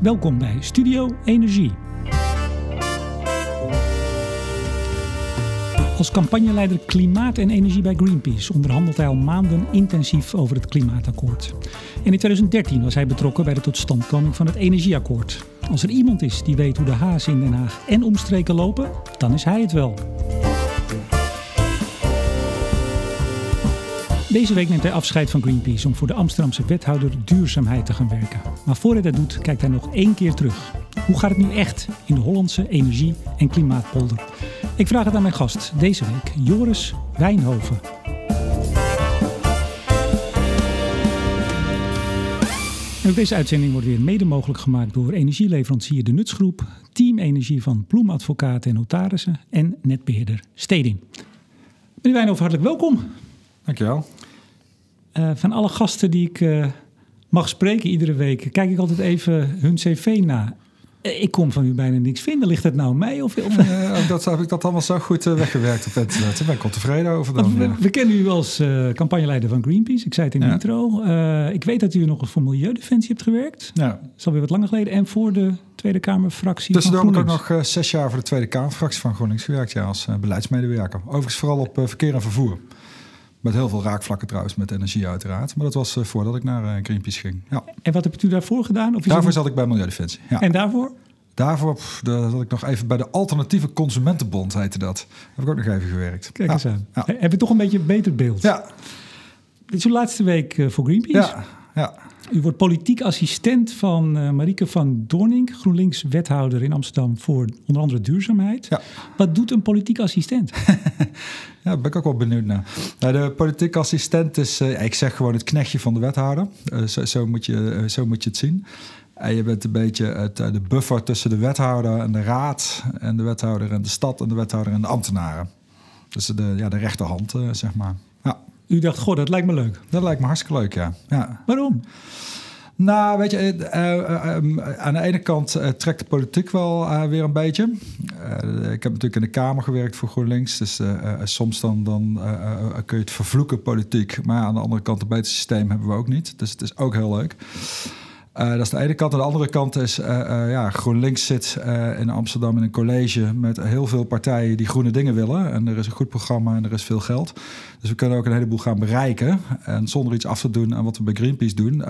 Welkom bij Studio Energie. Als campagneleider Klimaat en Energie bij Greenpeace onderhandelt hij al maanden intensief over het klimaatakkoord. En in 2013 was hij betrokken bij de totstandkoming van het Energieakkoord. Als er iemand is die weet hoe de hazen in Den Haag en omstreken lopen, dan is hij het wel. Deze week neemt hij afscheid van Greenpeace om voor de Amsterdamse wethouder duurzaamheid te gaan werken. Maar voor hij dat doet, kijkt hij nog één keer terug. Hoe gaat het nu echt in de Hollandse energie- en klimaatpolder? Ik vraag het aan mijn gast deze week, Joris Wijnhoven. En deze uitzending wordt weer mede mogelijk gemaakt door energieleverancier De Nutsgroep, Team Energie van Bloemadvocaten en Notarissen en netbeheerder Steding. Meneer Wijnhoven, hartelijk welkom. Dankjewel. Uh, van alle gasten die ik uh, mag spreken iedere week, kijk ik altijd even hun cv na. Uh, ik kon van u bijna niks vinden. Ligt het nou mij of... of... dat heb ik dat allemaal zo goed weggewerkt op internet. Daar ben ik al tevreden over. Dan. We, we, kennen u als campagneleider van Greenpeace. Ik zei het in de ja. intro. ik weet dat u nog voor Milieudefensie hebt gewerkt. Ja. Dat is alweer wat langer geleden. En voor de Tweede Kamerfractie Tussendoor heb ik ook nog zes jaar voor de Tweede Kamerfractie van GroenLinks gewerkt. Ja, als beleidsmedewerker. Overigens vooral op verkeer en vervoer. Met heel veel raakvlakken trouwens, met energie uiteraard. Maar dat was uh, voordat ik naar uh, Greenpeace ging. Ja. En wat hebt u daarvoor gedaan? Of daarvoor zat ik bij Milieudefensie. Ja. En daarvoor? Daarvoor pff, zat ik nog even bij de Alternatieve Consumentenbond, heette dat. Heb ik ook nog even gewerkt. Kijk eens aan. Ja. Heb je toch een beetje een beter beeld? Ja. Dit is uw laatste week uh, voor Greenpeace? Ja, ja. U wordt politiek assistent van uh, Marieke van Doorning, GroenLinks wethouder in Amsterdam voor onder andere duurzaamheid. Ja. Wat doet een politiek assistent? ja, daar ben ik ook wel benieuwd naar. Nou, de politiek assistent is, uh, ik zeg gewoon het knechtje van de wethouder. Uh, zo, zo, moet je, zo moet je het zien. En je bent een beetje het, de buffer tussen de wethouder en de raad, en de wethouder en de stad, en de wethouder en de ambtenaren. Dus de, ja, de rechterhand, zeg maar. U dacht, goh, dat lijkt me leuk. Dat lijkt me hartstikke leuk, ja. ja. Waarom? Nou, weet je, uh, uh, aan de ene kant trekt de politiek wel weer een beetje. ik heb natuurlijk in de Kamer gewerkt voor GroenLinks. Dus soms dan, dan kun je het vervloeken, politiek. Maar aan de andere kant, een beter systeem hebben we ook niet. Dus het is ook heel leuk. Uh, dat is de ene kant. En de andere kant is, uh, uh, ja, GroenLinks zit in Amsterdam in een college met heel veel partijen die groene dingen willen. En er is een goed programma en er is veel geld. Dus we kunnen ook een heleboel gaan bereiken. En zonder iets af te doen aan wat we bij Greenpeace doen.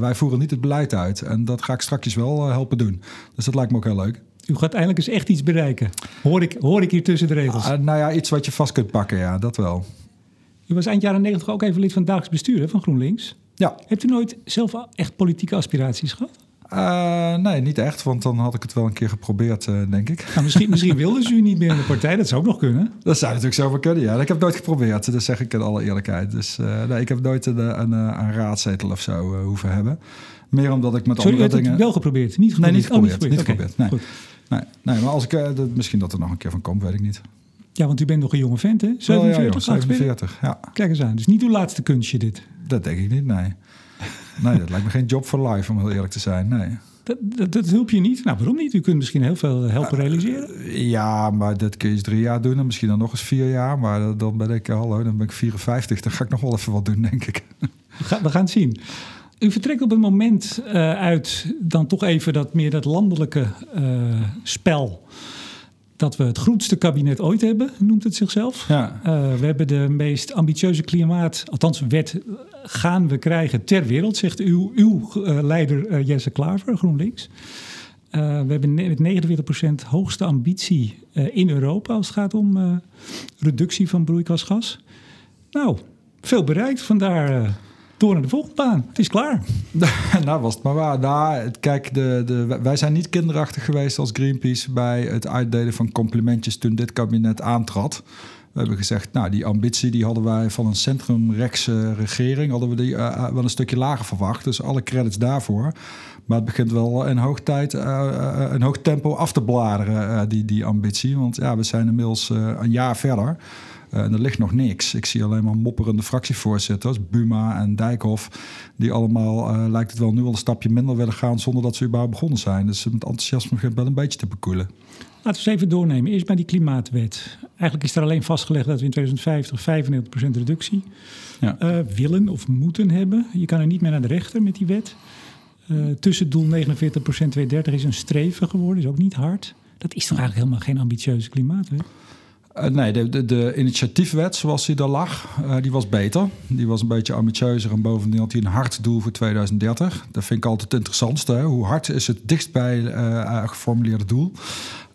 wij voeren niet het beleid uit. En dat ga ik straks wel helpen doen. Dus dat lijkt me ook heel leuk. U gaat eindelijk eens echt iets bereiken. Hoor ik, hoor ik hier tussen de regels? nou ja, iets wat je vast kunt pakken, ja, dat wel. U was eind jaren negentig ook even lid van het dagelijks bestuur hè, van GroenLinks. Ja. Hebt u nooit zelf echt politieke aspiraties gehad? Uh, nee, niet echt, want dan had ik het wel een keer geprobeerd, uh, denk ik. Nou, misschien, misschien wilden ze u niet meer in de partij, dat zou ook nog kunnen. Dat zou natuurlijk zo kunnen, ja. Ik heb het nooit geprobeerd, dat zeg ik in alle eerlijkheid. Dus uh, nee, ik heb nooit een, een, een raadzetel of zo hoeven hebben. Meer omdat ik met Sorry, andere dingen... het wel geprobeerd? Niet geprobeerd? Nee, niet geprobeerd. Oh, niet geprobeerd, niet geprobeerd nee. nee. nee. maar als ik, misschien dat er nog een keer van komt, weet ik niet. Ja, want u bent nog een jonge vent, hè? 47? Oh, ja, 47, ja. Kijk eens aan. Dus niet uw laatste kunstje, dit? Dat denk ik niet, nee. Nee, dat lijkt me geen job for life, om heel eerlijk te zijn. Nee. Dat, dat, dat hulp je niet? Nou, waarom niet? U kunt misschien heel veel helpen realiseren. Uh, ja, maar dat kun je eens drie jaar doen en misschien dan nog eens vier jaar. Maar dan ben ik, hallo, dan ben ik 54. Dan ga ik nog wel even wat doen, denk ik. We gaan, we gaan het zien. U vertrekt op een moment uh, uit dan toch even dat meer dat landelijke uh, spel dat we het groenste kabinet ooit hebben, noemt het zichzelf. Ja. Uh, we hebben de meest ambitieuze klimaat, althans wet, gaan we krijgen ter wereld, zegt uw, uw uh, leider uh, Jesse Klaver, GroenLinks. we hebben met 49% hoogste ambitie in Europa als het gaat om reductie van broeikasgas. Nou, veel bereikt, vandaar door naar de volgende baan. Het is klaar. nou, was het maar waar. Nou, kijk, de, de, wij zijn niet kinderachtig geweest als Greenpeace bij het uitdelen van complimentjes toen dit kabinet aantrad. We hebben gezegd, nou, die ambitie die hadden wij van een centrumrechtse regering, hadden we die uh, wel een stukje lager verwacht. Dus alle credits daarvoor. Maar het begint wel in hoog tijd, een hoog tempo af te bladeren, die, die ambitie. Want ja, we zijn inmiddels een jaar verder. Uh, en er ligt nog niks. Ik zie alleen maar mopperende fractievoorzitters, Buma en Dijkhoff, die allemaal, uh, lijkt het wel, nu al een stapje minder willen gaan zonder dat ze überhaupt begonnen zijn. Dus met enthousiasme begint wel een beetje te bekoelen. Laten we eens even doornemen. Eerst bij die klimaatwet. Eigenlijk is er alleen vastgelegd dat we in 2050 95% reductie ja. uh, willen of moeten hebben. Je kan er niet meer naar de rechter met die wet. Uh, tussen doel 49% 2030 is een streven geworden, is ook niet hard. Dat is toch eigenlijk helemaal geen ambitieuze klimaatwet? Uh, nee, de, de, initiatiefwet zoals die daar lag, uh, die was beter. Die was een beetje ambitieuzer en bovendien had hij een hard doel voor 2030. Dat vind ik altijd het interessantste. Hoe hard is het dichtstbij uh, geformuleerde doel?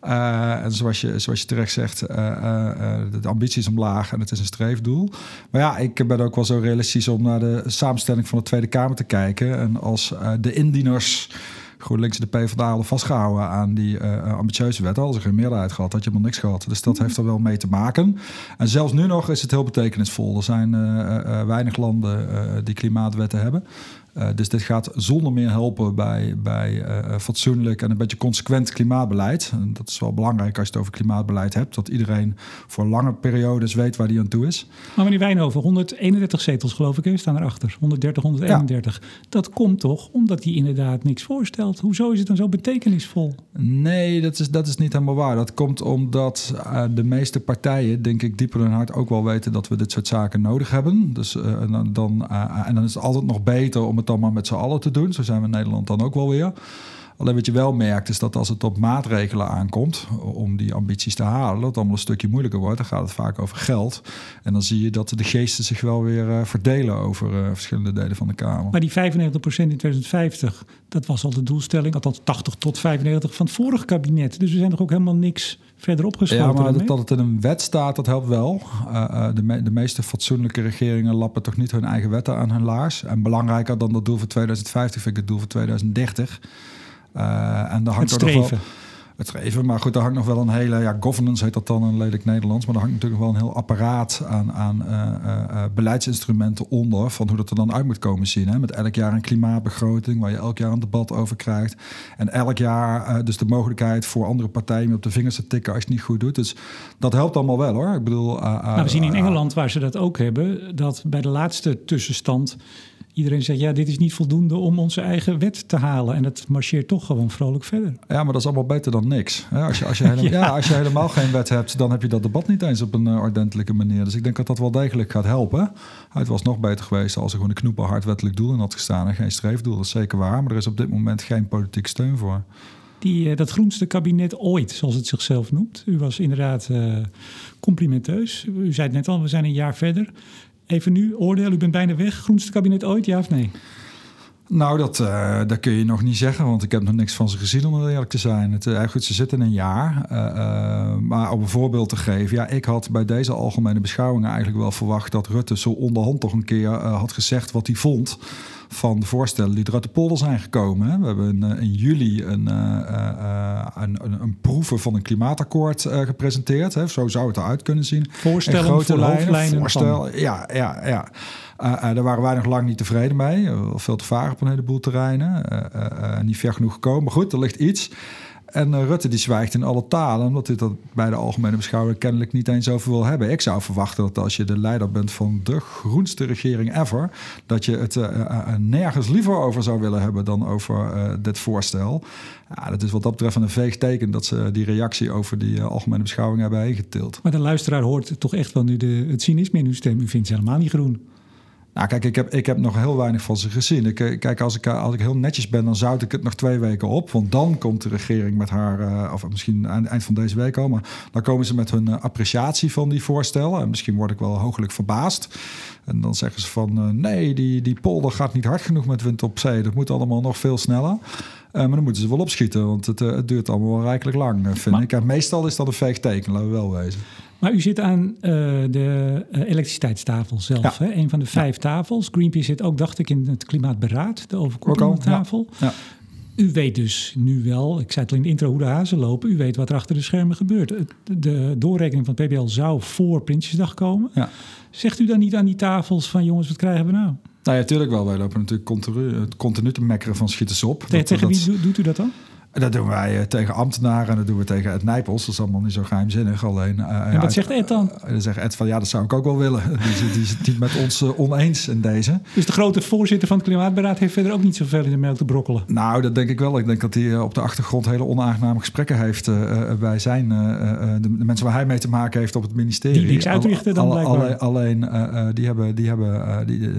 en zoals je, zoals je terecht zegt, de ambitie is omlaag en het is een streefdoel. Maar ja, ik ben ook wel zo realistisch om naar de samenstelling van de Tweede Kamer te kijken. En als de indieners GroenLinks en de PvdA hadden vastgehouden aan die uh, ambitieuze wet. Hadden ze geen meerderheid gehad, had je helemaal niks gehad. Dus dat mm. heeft er wel mee te maken. En zelfs nu nog is het heel betekenisvol. Er zijn uh, weinig landen die klimaatwetten hebben. Uh, dus dit gaat zonder meer helpen bij, bij uh, fatsoenlijk en een beetje consequent klimaatbeleid. En dat is wel belangrijk als je het over klimaatbeleid hebt. Dat iedereen voor lange periodes weet waar die aan toe is. Maar meneer Wijnhoven, 131 zetels geloof ik staan erachter. 130, 131. Dat komt toch omdat hij inderdaad niks voorstelt. Hoezo is het dan zo betekenisvol? Nee, dat is, dat is niet helemaal waar. Dat komt omdat uh, de meeste partijen, denk ik, dieper in hun hart ook wel weten dat we dit soort zaken nodig hebben. Dus, dan, dan en dan is het altijd nog beter om het dan maar met z'n allen te doen. Zo zijn we in Nederland dan ook wel weer. Alleen wat je wel merkt is dat als het op maatregelen aankomt om die ambities te halen, dat het allemaal een stukje moeilijker wordt. Dan gaat het vaak over geld. En dan zie je dat de geesten zich wel weer uh, verdelen over uh, verschillende delen van de Kamer. Maar die 95% in 2050, dat was al de doelstelling, althans 80 tot 95 van het vorige kabinet. Dus we zijn toch ook helemaal niks verder opgeschoten. Ja, maar dat, dat, het in een wet staat, dat helpt wel. Uh, de, me de, meeste fatsoenlijke regeringen lappen toch niet hun eigen wetten aan hun laars. En belangrijker dan dat doel voor 2050 vind ik het doel voor 2030. Uh, en daar hangt het streven. het streven, maar goed, daar hangt nog wel een hele, ja, governance heet dat dan in lelijk Nederlands, maar daar hangt natuurlijk wel een heel apparaat aan, aan uh, uh, beleidsinstrumenten onder, van hoe dat er dan uit moet komen zien. Hè? Met elk jaar een klimaatbegroting, waar je elk jaar een debat over krijgt. En elk jaar dus de mogelijkheid voor andere partijen op de vingers te tikken als je het niet goed doet. Dus dat helpt allemaal wel hoor. Ik bedoel, nou, we zien in Engeland, waar ze dat ook hebben, dat bij de laatste tussenstand iedereen zegt, ja, dit is niet voldoende om onze eigen wet te halen. En het marcheert toch gewoon vrolijk verder. Ja, maar dat is allemaal beter dan niks. Als je, als je, helemaal, ja. als je helemaal geen wet hebt, dan heb je dat debat niet eens op een uh, ordentelijke manier. Dus ik denk dat dat wel degelijk gaat helpen. Het was nog beter geweest als er gewoon een knoepenhard wettelijk doel in had gestaan en geen streefdoel. Dat is zeker waar, maar er is op dit moment geen politieke steun voor. Die, uh, dat groenste kabinet ooit, zoals het zichzelf noemt. U was inderdaad uh, complimenteus. U zei het net al, we zijn een jaar verder. Even nu, oordeel, u bent bijna weg. Groenste kabinet ooit, ja of nee? Nou, dat, uh, dat kun je nog niet zeggen, want ik heb nog niks van ze gezien om eerlijk te zijn. Het, uh, goed, ze zitten een jaar. Uh, maar om een voorbeeld te geven, ja, ik had bij deze algemene beschouwingen eigenlijk wel verwacht dat Rutte zo onderhand toch een keer had gezegd wat hij vond van de voorstellen die eruit de polder zijn gekomen. Hè. We hebben in, in juli een, een, een, een, proeven van een klimaatakkoord gepresenteerd. Hè. Zo zou het eruit kunnen zien. Voorstellen grote voor lijnen. Voorstel, ja, ja, ja. Uh, uh, daar waren wij nog lang niet tevreden mee. Uh, veel te vaag op een heleboel terreinen. niet ver genoeg gekomen. Maar goed, er ligt iets. En Rutte die zwijgt in alle talen, omdat hij dat bij de algemene beschouwing kennelijk niet eens over wil hebben. Ik zou verwachten dat als je de leider bent van de groenste regering ever, dat je het nergens liever over zou willen hebben dan over dit voorstel. Ja, dat is wat dat betreft een veeg teken dat ze die reactie over die algemene beschouwing hebben ingetild. Maar de luisteraar hoort toch echt wel nu de, het cynisme in uw stem. U vindt ze helemaal niet groen. Nou, kijk, ik heb, ik heb nog heel weinig van ze gezien. Ik, eh, kijk, als ik, als ik heel netjes ben, dan zout ik het nog twee weken op. Want dan komt de regering met haar, uh, of misschien aan het eind van deze week al, maar dan komen ze met hun uh, appreciatie van die voorstellen. En misschien word ik wel hooglijk verbaasd. En dan zeggen ze van nee, die, die polder gaat niet hard genoeg met wind op zee. Dat moet allemaal nog veel sneller. maar dan moeten ze wel opschieten, want het, het duurt allemaal wel rijkelijk lang, vind ik. En meestal is dat een veeg teken, laten we wel wezen. Maar u zit aan uh, de uh, elektriciteitstafel zelf, ja. hè? een van de vijf ja. tafels. Greenpeace zit ook, dacht ik, in het Klimaatberaad, de overkoepelende tafel. Ja. U weet dus nu wel, ik zei het al in de intro, hoe de hazen lopen. U weet wat er achter de schermen gebeurt. De doorrekening van het PBL zou voor Prinsjesdag komen. Zegt u dan niet aan die tafels van jongens, wat krijgen we nou? Nou ja, natuurlijk wel. Wij lopen natuurlijk continu, continu te mekkeren van schieters op. Tegen, tegen wie doet u dat dan? Dat doen wij eh, tegen ambtenaren en dat doen we tegen Ed Nijpels. Dat is allemaal niet zo geheimzinnig. Alleen, uh, en wat zegt Ed dan? Uh, dan zegt Ed van ja, dat zou ik ook wel willen. Die, is, die is het niet met ons oneens in deze. Dus de grote voorzitter van het Klimaatberaad heeft verder ook niet zoveel in de melk te brokkelen? Nou, dat denk ik wel. Ik denk dat hij op de achtergrond hele onaangename gesprekken heeft bij zijn... De, de, mensen waar hij mee te maken heeft op het ministerie. Die niks uitrichten dan blijkbaar? Alleen, alleen die, hebben, die, hebben, die,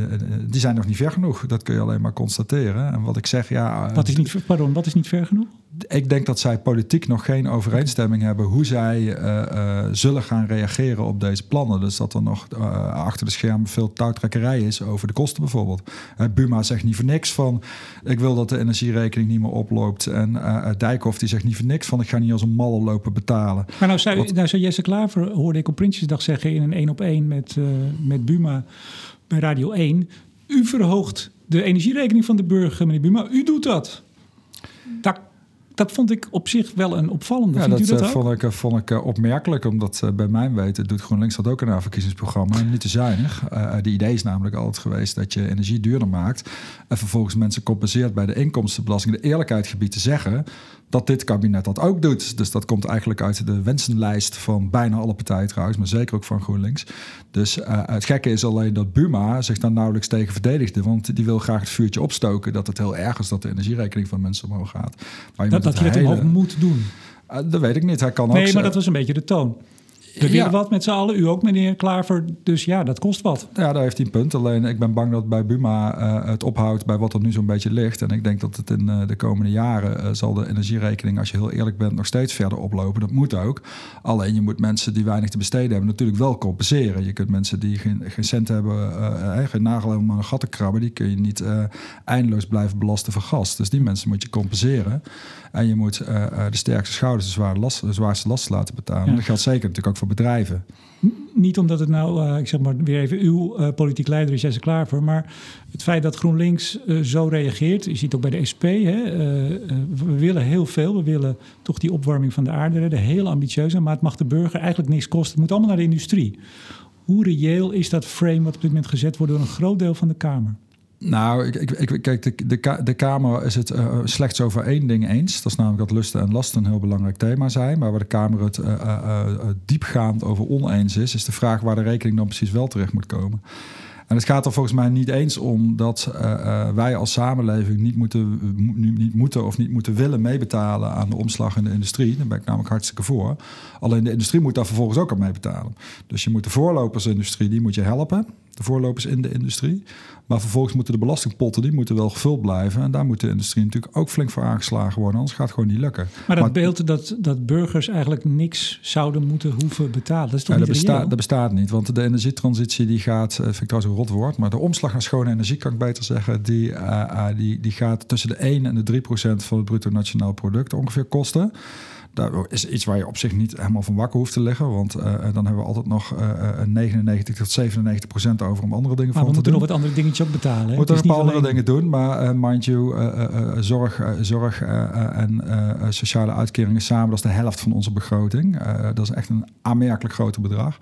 die zijn nog niet ver genoeg. Dat kun je alleen maar constateren. En wat ik zeg, ja... Wat is niet, pardon, wat is niet ver genoeg? Ik denk dat zij politiek nog geen overeenstemming hebben hoe zij uh, uh, zullen gaan reageren op deze plannen. Dus dat er nog uh, achter de schermen veel touwtrekkerij is over de kosten bijvoorbeeld. Buma zegt niet voor niks van ik wil dat de energierekening niet meer oploopt. En Dijkhoff die zegt niet voor niks van ik ga niet als een malle lopen betalen. Maar nou zou, nou zou Jesse Klaver, hoorde ik op Prinsjesdag zeggen in een één op één met, met Buma bij Radio 1. U verhoogt de energierekening van de burger, meneer Buma. U doet dat. Dat vond ik op zich wel een opvallende. Ja, dat, dat uh, vond ik, vond ik uh, opmerkelijk, omdat bij mijn weten doet GroenLinks dat ook in haar verkiezingsprogramma. Niet te zuinig. de idee is namelijk altijd geweest dat je energie duurder maakt. En vervolgens mensen compenseert bij de inkomstenbelasting. De eerlijkheid gebied te zeggen dat dit kabinet dat ook doet. Dus dat komt eigenlijk uit de wensenlijst van bijna alle partijen trouwens, maar zeker ook van GroenLinks. Dus uh, het gekke is alleen dat Buma zich daar nauwelijks tegen verdedigde, want die wil graag het vuurtje opstoken dat het heel erg is dat de energierekening van mensen omhoog gaat. Maar dat, dat je het omhoog moet doen. Uh, dat weet ik niet. Hij kan nee, ook maar dat was een beetje de toon. We willen wat met z'n allen, u ook meneer Klaver. Dus ja, dat kost wat. Ja, daar heeft hij een punt. Alleen ik ben bang dat bij Buma uh, het ophoudt bij wat er nu zo'n beetje ligt. En ik denk dat het in uh, de komende jaren uh, zal de energierekening, als je heel eerlijk bent, nog steeds verder oplopen. Dat moet ook. Alleen je moet mensen die weinig te besteden hebben natuurlijk wel compenseren. Je kunt mensen die geen, geen cent hebben, geen nagel hebben om aan een gat te krabben, die kun je niet eindeloos blijven belasten voor gas. Dus die mensen moet je compenseren. En je moet de sterkste schouders de, zware last, de zwaarste last laten betalen. Dat geldt zeker natuurlijk ook voor bedrijven. Niet omdat het nou, uh, ik zeg maar weer even uw uh, politiek leider is, Jesse Klaver, maar het feit dat GroenLinks uh, zo reageert, je ziet ook bij de SP, hè, we willen heel veel, we willen toch die opwarming van de aarde redden, heel ambitieus, maar het mag de burger eigenlijk niks kosten, het moet allemaal naar de industrie. Hoe reëel is dat frame wat op dit moment gezet wordt door een groot deel van de Kamer? Nou, ik, ik, kijk, de, de, de Kamer is het uh, slechts over één ding eens. Dat is namelijk dat lusten en lasten een heel belangrijk thema zijn. Maar waar de Kamer het uh, uh, diepgaand over oneens is, is de vraag waar de rekening dan precies wel terecht moet komen. En het gaat er volgens mij niet eens om dat wij als samenleving niet moeten, niet moeten of niet moeten willen meebetalen aan de omslag in de industrie. Daar ben ik namelijk hartstikke voor. Alleen de industrie moet daar vervolgens ook aan meebetalen. Dus je moet de voorlopersindustrie, die moet je helpen de voorlopers in de industrie. Maar vervolgens moeten de belastingpotten die moeten wel gevuld blijven. En daar moet de industrie natuurlijk ook flink voor aangeslagen worden. Anders gaat het gewoon niet lukken. Maar dat beeld dat, dat burgers eigenlijk niks zouden moeten hoeven betalen. Dat is toch ja, niet dat, bestaat, dat bestaat niet. Want de energietransitie die gaat, eh, vind ik trouwens een rot woord. Maar de omslag naar schone energie kan ik beter zeggen. Die, uh, die, die gaat tussen de 1 en de 3 procent van het bruto nationaal product ongeveer kosten. Dat is iets waar je op zich niet helemaal van wakker hoeft te liggen. Want uh, dan hebben we altijd nog uh, 99 tot 97 procent over om andere dingen maar te doen. nog wat andere dingetjes ook betalen. We moeten nog een paar andere dingen doen. Maar uh, mind you, zorg, zorg en sociale uitkeringen samen, dat is de helft van onze begroting. dat is echt een aanmerkelijk groter bedrag.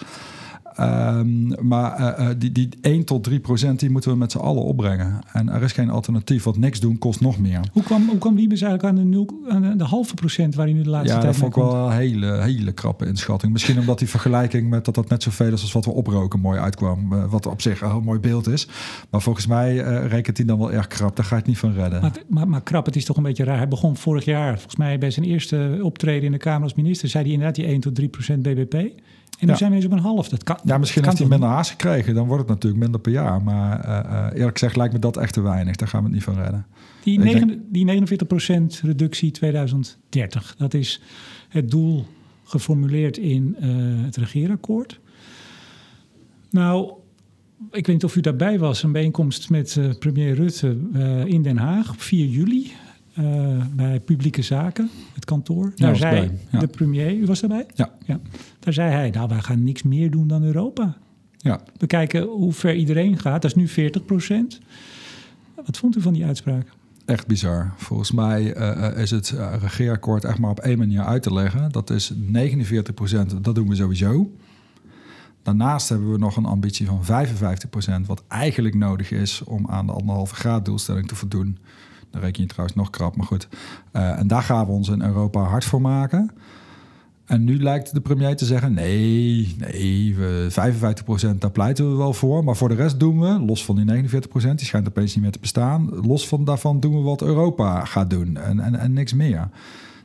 Um, maar uh, die, die 1 tot 3 procent die moeten we met z'n allen opbrengen. En er is geen alternatief, want niks doen kost nog meer. Hoe kwam, hoe kwam Wiebes eigenlijk aan de, nul, aan de, halve procent waar hij nu de laatste ja, tijd Ja, dat vond ik wel een hele, hele krappe inschatting. Misschien omdat die vergelijking met dat dat net zoveel is als wat we oproken mooi uitkwam. Uh, wat op zich een heel mooi beeld is. Maar volgens mij uh, rekent hij dan wel erg krap. Daar ga je het niet van redden. Maar, maar, maar, krap, het is toch een beetje raar. Hij begon vorig jaar, volgens mij bij zijn eerste optreden in de Kamer als minister, zei hij inderdaad die 1 tot 3 procent BBP. En nu ja. zijn we eens op een half. Dat kan, ja, misschien kan heeft hij minder haast gekregen. Dan wordt het natuurlijk minder per jaar. Maar uh, uh, eerlijk gezegd lijkt me dat echt te weinig. Daar gaan we het niet van redden. Die, negen, die 49% reductie 2030, dat is het doel geformuleerd in uh, het regeerakkoord. Nou, ik weet niet of u daarbij was, een bijeenkomst met premier Rutte in Den Haag op 4 juli. Uh, bij Publieke Zaken, het kantoor. Daar ja, zei ja. de premier, u was daarbij? Ja. ja. Daar zei hij, nou wij gaan niks meer doen dan Europa. Ja. We kijken hoe ver iedereen gaat, dat is nu 40 procent. Wat vond u van die uitspraak? Echt bizar. Volgens mij uh, is het regeerakkoord echt maar op één manier uit te leggen. Dat is 49 procent, dat doen we sowieso. Daarnaast hebben we nog een ambitie van 55 procent, wat eigenlijk nodig is om aan de anderhalve graad doelstelling te voldoen. Dan reken je trouwens nog krap, maar goed. Uh, en daar gaan we ons in Europa hard voor maken. En nu lijkt de premier te zeggen: nee, nee, we, 55% daar pleiten we wel voor. Maar voor de rest doen we, los van die 49%, die schijnt opeens niet meer te bestaan. Los van daarvan doen we wat Europa gaat doen en, en, en niks meer.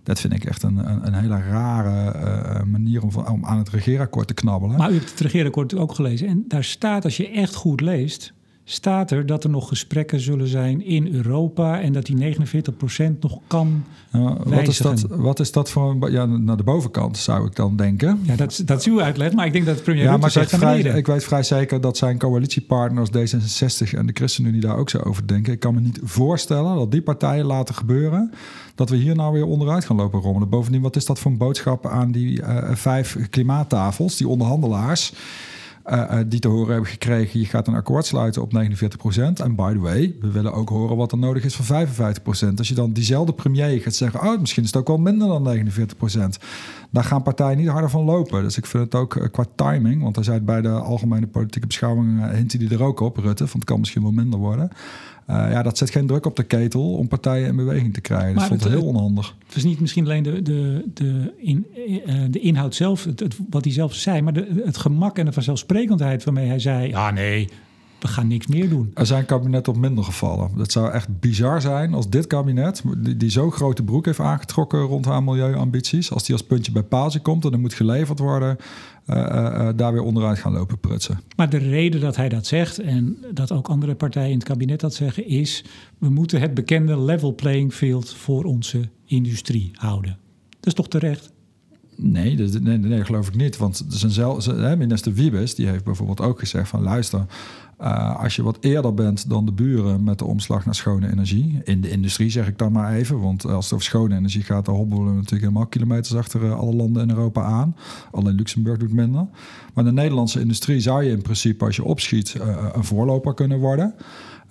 Dat vind ik echt een, een, hele rare uh, manier om, om aan het regeerakkoord te knabbelen. Maar u hebt het regeerakkoord ook gelezen. En daar staat, als je echt goed leest, staat er dat er nog gesprekken zullen zijn in Europa en dat die 49% nog kan ja, wat is dat? Wat is dat voor ja, naar de bovenkant zou ik dan denken? Ja, dat, dat is uw uitleg, maar ik denk dat het premier ja, maar zegt vrij, Ik weet vrij zeker dat zijn coalitiepartners D66 en de ChristenUnie daar ook zo over denken. Ik kan me niet voorstellen dat die partijen laten gebeuren dat we hier nou weer onderuit gaan lopen rommelen. Bovendien, wat is dat voor een boodschap aan die uh, vijf klimaattafels, die onderhandelaars? Uh, die te horen hebben gekregen... je gaat een akkoord sluiten op 49%. En by the way, we willen ook horen wat er nodig is voor 55%. Als je dan diezelfde premier gaat zeggen... oh, misschien is het ook wel minder dan 49%. Daar gaan partijen niet harder van lopen. Dus ik vind het ook uh, qua timing... want hij zei bij de algemene politieke beschouwing... hint hij er ook op, Rutte, van het kan misschien wel minder worden... Uh, ja, dat zet geen druk op de ketel om partijen in beweging te krijgen. Dat vond ik heel onhandig. Het is niet misschien alleen de, de, de, in, uh, de inhoud zelf, het, het, wat hij zelf zei, maar de, het gemak en de vanzelfsprekendheid waarmee hij zei: ja, nee, we gaan niks meer doen. Er zijn kabinetten op minder gevallen. Dat zou echt bizar zijn als dit kabinet, die, die zo grote broek heeft aangetrokken rond haar milieuambities, als die als puntje bij paaltje komt en er moet geleverd worden, daar weer onderuit gaan lopen prutsen. Maar de reden dat hij dat zegt en dat ook andere partijen in het kabinet dat zeggen, is we moeten het bekende level playing field voor onze industrie houden. Dat is toch terecht? Nee, dat, nee, nee, geloof ik niet. Want zijn zelf, minister Wiebes die heeft bijvoorbeeld ook gezegd van luister, uh, als je wat eerder bent dan de buren met de omslag naar schone energie. In de industrie zeg ik dan maar even. Want als het over schone energie gaat, dan hobbelen we natuurlijk helemaal kilometers achter uh, alle landen in Europa aan. Alleen Luxemburg doet minder. Maar de Nederlandse industrie zou je in principe, als je opschiet, uh, een voorloper kunnen worden.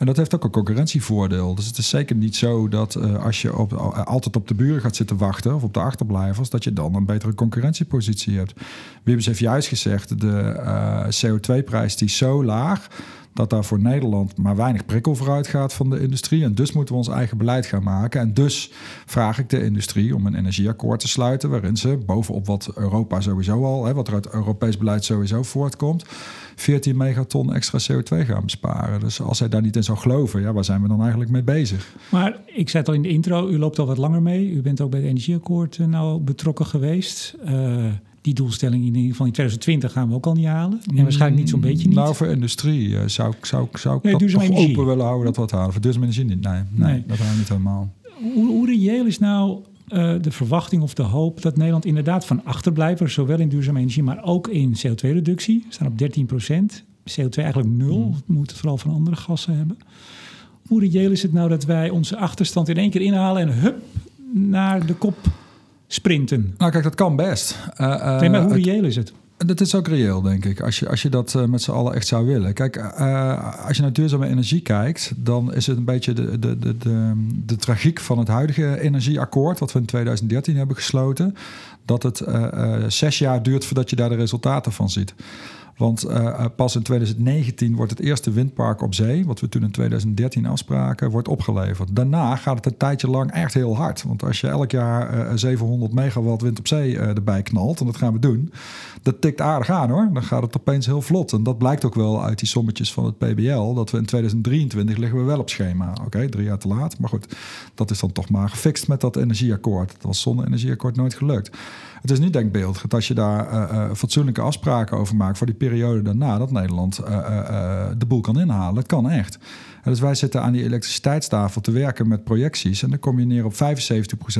En dat heeft ook een concurrentievoordeel. Dus het is zeker niet zo dat uh, als je op, altijd op de buren gaat zitten wachten of op de achterblijvers, dat je dan een betere concurrentiepositie hebt. Wiebes heeft juist gezegd, de uh, CO2-prijs die is zo laag dat daar voor Nederland maar weinig prikkel vooruit gaat van de industrie. En dus moeten we ons eigen beleid gaan maken. En dus vraag ik de industrie om een energieakkoord te sluiten, waarin ze bovenop wat Europa sowieso al, hè, wat er uit Europees beleid sowieso voortkomt, 14 megaton extra CO2 gaan besparen. Dus als hij daar niet in zou geloven, ja, waar zijn we dan eigenlijk mee bezig? Maar ik zei het al in de intro, u loopt al wat langer mee. U bent ook bij het energieakkoord uh, nou betrokken geweest. Uh, die doelstelling in ieder geval in 2020 gaan we ook al niet halen. En waarschijnlijk niet zo'n beetje niet. Nou, voor industrie uh, zou, zou, zou ik nee, dat toch energie. open willen houden dat we wat halen. Voor duurzame energie niet. Nee, nee, nee. dat gaan we niet helemaal. Hoe, hoe reëel is nou uh, de verwachting of de hoop dat Nederland inderdaad van achterblijven, zowel in duurzame energie, maar ook in CO2-reductie. We staan op 13 procent. CO2 eigenlijk nul. Mm. We moeten het vooral van andere gassen hebben. Hoe reëel is het nou dat wij onze achterstand in één keer inhalen en hup naar de kop sprinten? Nou, kijk, dat kan best. Uh, nee, maar hoe reëel is het? Dat is ook reëel, denk ik, als je, als je dat uh, met z'n allen echt zou willen. Kijk, uh, als je naar duurzame energie kijkt, dan is het een beetje de, de, de, de, tragiek van het huidige energieakkoord, wat we in 2013 hebben gesloten, dat het zes jaar duurt voordat je daar de resultaten van ziet. Want uh, pas in 2019 wordt het eerste windpark op zee, wat we toen in 2013 afspraken, wordt opgeleverd. Daarna gaat het een tijdje lang echt heel hard. Want als je elk jaar uh, 700 megawatt wind op zee erbij knalt, en dat gaan we doen, dat tikt aardig aan hoor. Dan gaat het opeens heel vlot. En dat blijkt ook wel uit die sommetjes van het PBL, dat we in 2023 liggen we wel op schema. Oké, drie jaar te laat. Maar goed, dat is dan toch maar gefixt met dat energieakkoord. Dat was zonder energieakkoord nooit gelukt. Het is niet denkbeeldig dat als je daar uh, fatsoenlijke afspraken over maakt voor die periode daarna, dat Nederland uh, de boel kan inhalen. Het kan echt. Dus wij zitten aan die elektriciteitstafel te werken met projecties. En dan kom je neer op 75%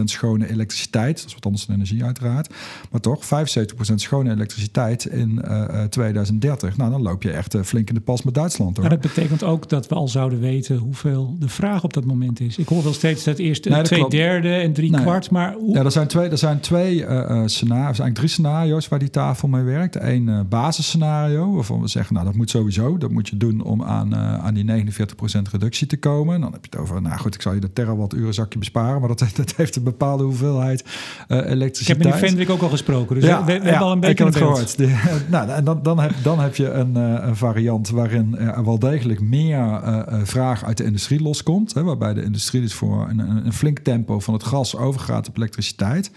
schone elektriciteit. Dat is wat anders dan energie uiteraard. Maar toch, 75% schone elektriciteit in uh, 2030. Nou, dan loop je echt flink in de pas met Duitsland. Hoor. Maar dat betekent ook dat we al zouden weten hoeveel de vraag op dat moment is. Ik hoor wel steeds dat eerst nee, dat twee klopt. derde en drie nee. kwart. Maar hoe... Ja, er zijn twee, er zijn twee uh, scenario's, eigenlijk drie scenario's waar die tafel mee werkt. Eén basisscenario scenario waarvan we zeggen, nou dat moet sowieso, dat moet je doen om aan, aan die 49% reductie te komen. En dan heb je het over, nou goed, ik zal je de terawattuur zakje besparen, maar dat, dat heeft een bepaalde hoeveelheid uh, elektriciteit. Ik heb met die Vendrik ook al gesproken, dus ja, we, we ja, hebben al een beetje ik heb het gehoord. Nou, en dan, dan, heb, dan heb je een, uh, een variant waarin er wel degelijk meer vraag uit de industrie loskomt, hè, waarbij de industrie dus voor een, een, een flink tempo van het gas overgaat op elektriciteit.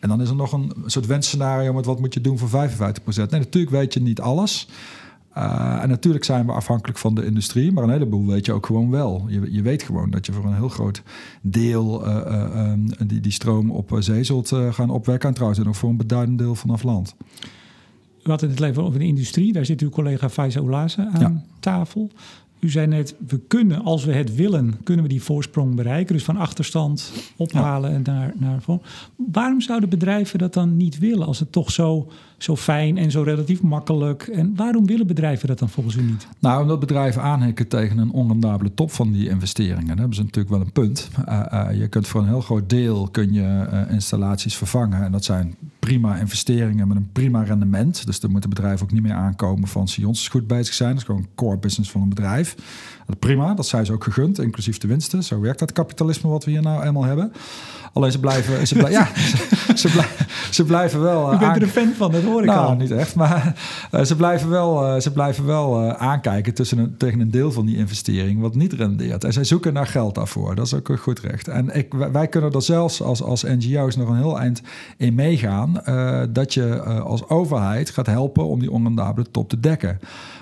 En dan is er nog een soort wensscenario met wat moet je doen voor 55% Nee, natuurlijk weet je niet alles. Uh, en natuurlijk zijn we afhankelijk van de industrie, maar een heleboel weet je ook gewoon wel. Je, je weet gewoon dat je voor een heel groot deel uh, uh, um, die, die stroom op zee zult gaan opwekken. En trouwens ook voor een beduidend deel vanaf land. We hadden het even over de industrie. Daar zit uw collega Faisa Oulaze aan ja. tafel. U zei net, we kunnen, als we het willen, kunnen we die voorsprong bereiken. Dus van achterstand ophalen en naar, naar voor. Waarom zouden bedrijven dat dan niet willen als het toch zo, zo fijn en zo relatief makkelijk? En waarom willen bedrijven dat dan volgens u niet? Nou, omdat bedrijven aanhikken tegen een onrendabele top van die investeringen. Dan hebben ze natuurlijk wel een punt. Uh, uh, je kunt voor een heel groot deel kun je uh, installaties vervangen. En dat zijn prima investeringen met een prima rendement. Dus daar moeten bedrijven ook niet meer aankomen van zie ons goed bezig zijn. Dat is gewoon een core business van een bedrijf. Prima, dat zijn ze ook gegund, inclusief de winsten. Zo werkt dat kapitalisme wat we hier nou eenmaal hebben. Alleen ze blijven, ze blijven, ja, ze, blijven, ze blijven wel. Uh, bent er een fan van, dat hoor ik nou, al. niet echt, maar uh, ze blijven wel, uh, ze blijven wel aankijken tussen een, tegen een deel van die investering wat niet rendeert. En zij zoeken naar geld daarvoor. Dat is ook een goed recht. En ik, wij kunnen er zelfs als, als NGO's nog een heel eind in meegaan. Dat je als overheid gaat helpen om die onrendabele top te dekken.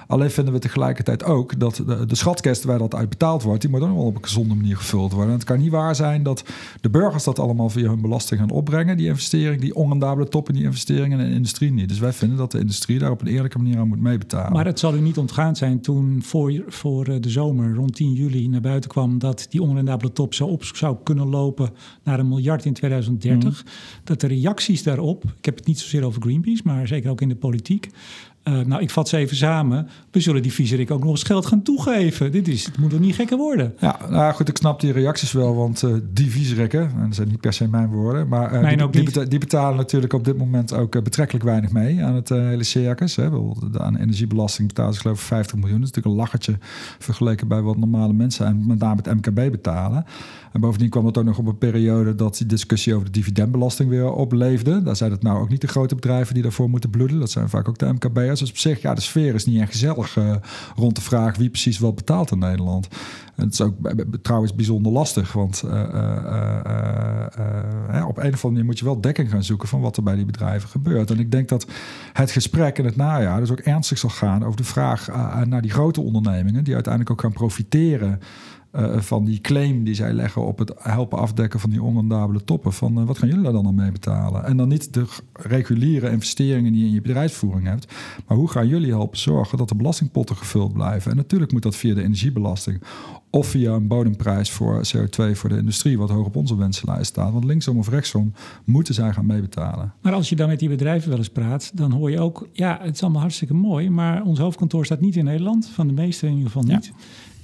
Alleen vinden we tegelijkertijd ook dat de, de schatkist waar dat uit betaald wordt, die moet ook wel op een gezonde manier gevuld worden. En het kan niet waar zijn dat de burgers dat allemaal via hun belasting gaan opbrengen, die investering, die onrendabele top in die investeringen en de industrie niet. Dus wij vinden dat de industrie daar op een eerlijke manier aan moet meebetalen. Maar het zal u niet ontgaan zijn toen voor, voor de zomer, rond 10 juli, naar buiten kwam dat die onrendabele top zo op zou kunnen lopen naar een miljard in 2030. Mm. Dat de reacties daarop, ik heb het niet zozeer over Greenpeace, maar zeker ook in de politiek, uh, nou, ik vat ze even samen. We zullen die viezerik ook nog eens geld gaan toegeven. Dit is, het moet er niet gekker worden. Ja, nou goed, ik snap die reacties wel. Want uh, die viezerikken, en dat zijn niet per se mijn woorden... maar uh, mijn die, beta die, betalen natuurlijk op dit moment ook betrekkelijk weinig mee... aan het hele circus. Hè. Aan energiebelasting betalen ze geloof ik 50 miljoen. Dat is natuurlijk een lachertje vergeleken bij wat normale mensen... en met name het MKB betalen. En bovendien kwam het ook nog op een periode... dat die discussie over de dividendbelasting weer opleefde. Daar zijn het nou ook niet de grote bedrijven die daarvoor moeten bloeden. Dat zijn vaak ook de MKB'ers. Dus op zich, ja, de sfeer is niet echt gezellig uh, rond de vraag wie precies wat betaalt in Nederland. En het is ook trouwens bijzonder lastig, want op een of andere manier moet je wel dekking gaan zoeken van wat er bij die bedrijven gebeurt. En ik denk dat het gesprek in het najaar dus ook ernstig zal gaan over de vraag naar die grote ondernemingen, die uiteindelijk ook gaan profiteren uh, van die claim die zij leggen op het helpen afdekken van die onrendabele toppen. Van uh, wat gaan jullie daar dan aan mee betalen? En dan niet de reguliere investeringen die je in je bedrijfsvoering hebt. Maar hoe gaan jullie helpen zorgen dat de belastingpotten gevuld blijven? En natuurlijk moet dat via de energiebelasting. Of via een bodemprijs voor CO2 voor de industrie, wat hoog op onze wensenlijst staat. Want linksom of rechtsom moeten zij gaan meebetalen. Maar als je dan met die bedrijven wel eens praat, dan hoor je ook, ja, het is allemaal hartstikke mooi, maar ons hoofdkantoor staat niet in Nederland, van de meeste in ieder geval niet. Ja.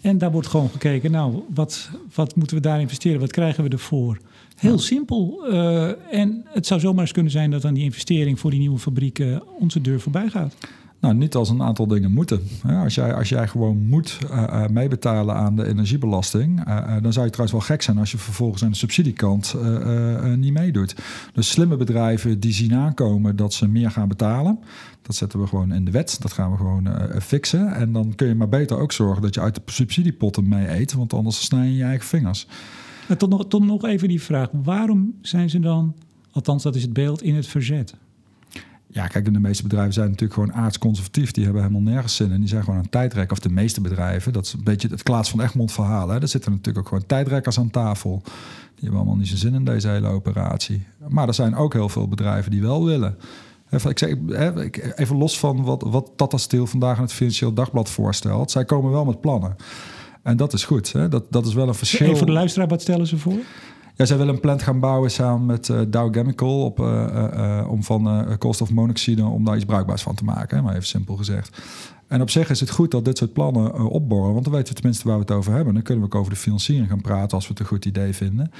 En daar wordt gewoon gekeken, nou, wat, wat moeten we daar investeren? Wat krijgen we ervoor? Heel ja. simpel. Uh, en het zou zomaar eens kunnen zijn dat dan die investering voor die nieuwe fabrieken onze deur voorbij gaat. Nou, niet als een aantal dingen moeten. Als jij, als jij gewoon moet uh, uh, meebetalen aan de energiebelasting, uh, dan zou je trouwens wel gek zijn als je vervolgens aan de subsidiekant niet meedoet. Dus slimme bedrijven die zien aankomen dat ze meer gaan betalen, dat zetten we gewoon in de wet. Dat gaan we gewoon fixen. En dan kun je maar beter ook zorgen dat je uit de subsidiepotten mee eet, want anders snij je je eigen vingers. Tot nog, tot nog even die vraag: waarom zijn ze dan, althans dat is het beeld, in het verzet? Ja, kijk, de meeste bedrijven zijn natuurlijk gewoon aardsconservatief. Die hebben helemaal nergens zin en die zijn gewoon aan tijdrekken. Of de meeste bedrijven, dat is een beetje het Klaas van Egmond verhaal. Hè. Er zitten natuurlijk ook gewoon tijdrekkers aan tafel. Die hebben allemaal niet zo zin in deze hele operatie. Maar er zijn ook heel veel bedrijven die wel willen. Ik zeg, even los van wat, wat Tata Steel vandaag in het Financieel Dagblad voorstelt. Zij komen wel met plannen. En dat is goed. Hè? Dat, dat is wel een verschil. Even voor de luisteraar, wat stellen ze voor? Ja, zij willen een plant gaan bouwen samen met uh, Dow Chemical uh, uh, om van koolstofmonoxide om daar iets bruikbaars van te maken, maar even simpel gezegd. En op zich is het goed dat dit soort plannen opborren, want dan weten we tenminste waar we het over hebben. Dan kunnen we ook over de financiering gaan praten als we het een goed idee vinden.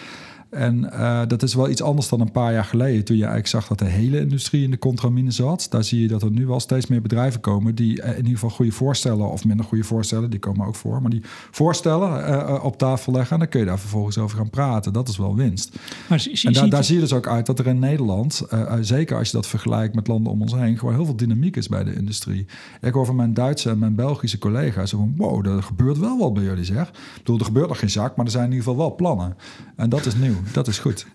En uh, dat is wel iets anders dan een paar jaar geleden, toen je eigenlijk zag dat de hele industrie in de contramine zat. Daar zie je dat er nu wel steeds meer bedrijven komen die uh, in ieder geval goede voorstellen, of minder goede voorstellen, die komen ook voor, maar die voorstellen uh, op tafel leggen. En dan kun je daar vervolgens over gaan praten. Dat is wel winst. Maar zie, en daar, zie je dus ook uit dat er in Nederland, zeker als je dat vergelijkt met landen om ons heen, gewoon heel veel dynamiek is bij de industrie. Ik hoor van mijn Duitse en mijn Belgische collega's van, wow, er gebeurt wel wat bij jullie zeg. Ik bedoel, er gebeurt nog geen zak, maar er zijn in ieder geval wel plannen. En dat is nieuw. Dat is goed.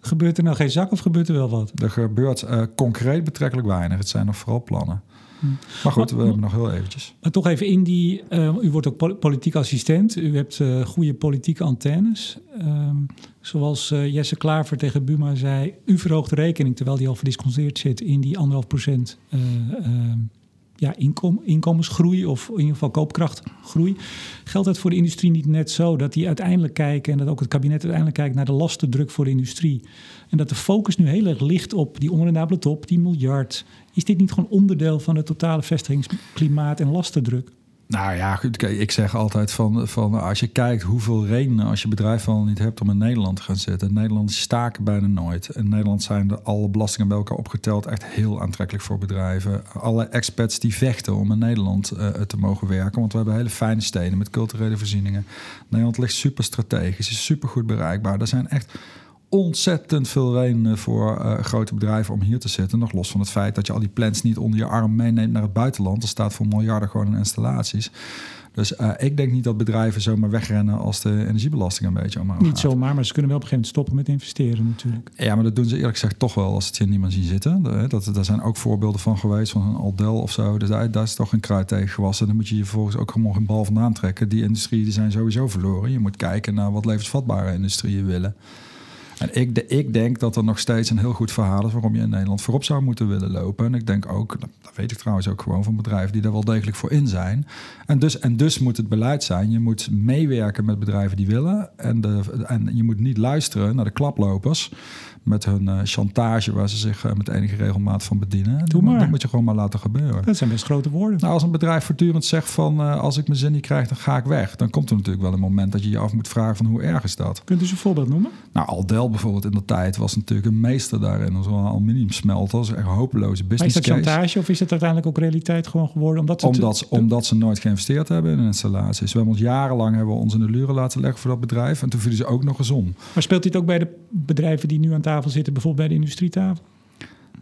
Gebeurt er nou geen zak of gebeurt er wel wat? Er gebeurt uh, concreet betrekkelijk weinig. Het zijn nog vooral plannen. Hm. Maar goed, we hebben nog heel eventjes. Maar toch even in die... Uh, u wordt ook politiek assistent. U hebt uh, goede politieke antennes. Ehm, zoals Jesse Klaver tegen Buma zei... u verhoogt de rekening terwijl die al verdisconteerd zit... in die anderhalf procent ehm, ja, inkom, inkomensgroei of in ieder geval koopkrachtgroei. Geldt het voor de industrie niet net zo dat die uiteindelijk kijken en dat ook het kabinet uiteindelijk kijkt naar de lastendruk voor de industrie? En dat de focus nu heel erg ligt op die onrendabele top, die miljard. Is dit niet gewoon onderdeel van het totale vestigingsklimaat en lastendruk? Nou ja, goed, ik zeg altijd van, van als je kijkt hoeveel redenen als je bedrijf al niet hebt om in Nederland te gaan zitten. Nederland staken bijna nooit. In Nederland zijn alle belastingen bij elkaar opgeteld echt heel aantrekkelijk voor bedrijven. Alle expats die vechten om in Nederland uh, te mogen werken. Want we hebben hele fijne steden met culturele voorzieningen. Nederland ligt super strategisch, is super goed bereikbaar. Er zijn echt ontzettend veel redenen voor uh, grote bedrijven om hier te zitten. Nog los van het feit dat je al die plans niet onder je arm meeneemt naar het buitenland. Er staat voor miljarden gewoon in installaties. Dus uh, ik denk niet dat bedrijven zomaar wegrennen als de energiebelasting een beetje omhoog Niet zomaar, maar ze kunnen wel op een gegeven moment stoppen met investeren natuurlijk. Ja, maar dat doen ze eerlijk gezegd toch wel als het hier niemand zien zitten. Dat, daar zijn ook voorbeelden van geweest, van een Aldel of zo. Dus daar, daar is toch een kruid tegen gewassen. Dan moet je je vervolgens ook gewoon een bal vandaan trekken. Die industrie die zijn sowieso verloren. Je moet kijken naar wat levensvatbare industrieën willen. En ik, ik denk dat er nog steeds een heel goed verhaal is waarom je in Nederland voorop zou moeten willen lopen. En ik denk ook, dat weet ik trouwens ook gewoon van bedrijven die daar wel degelijk voor in zijn. En dus, en dus moet het beleid zijn. Je moet meewerken met bedrijven die willen. En, de, en je moet niet luisteren naar de klaplopers met hun uh, chantage waar ze zich uh, met enige regelmaat van bedienen. Doe maar. Dat moet je gewoon maar laten gebeuren. Dat zijn best grote woorden. Nou, als een bedrijf voortdurend zegt van uh, als ik mijn zin niet krijg, dan ga ik weg. Dan komt er natuurlijk wel een moment dat je je af moet vragen van hoe erg is dat. Kunt u eens een voorbeeld noemen? Nou, Aldel bijvoorbeeld in de tijd was natuurlijk een meester daarin. Zo'n aluminiumsmelter. Dat is echt een hopeloze business maar is dat chantage of is het uiteindelijk ook realiteit gewoon geworden? Omdat ze, omdat, te, omdat ze nooit geïnvesteerd hebben in installaties. We hebben ons jarenlang hebben we ons in de luren laten leggen voor dat bedrijf. En toen vielen ze ook nog eens om. Maar speelt dit ook bij de bedrijven die nu aan tafel zitten, bijvoorbeeld bij de industrietafel?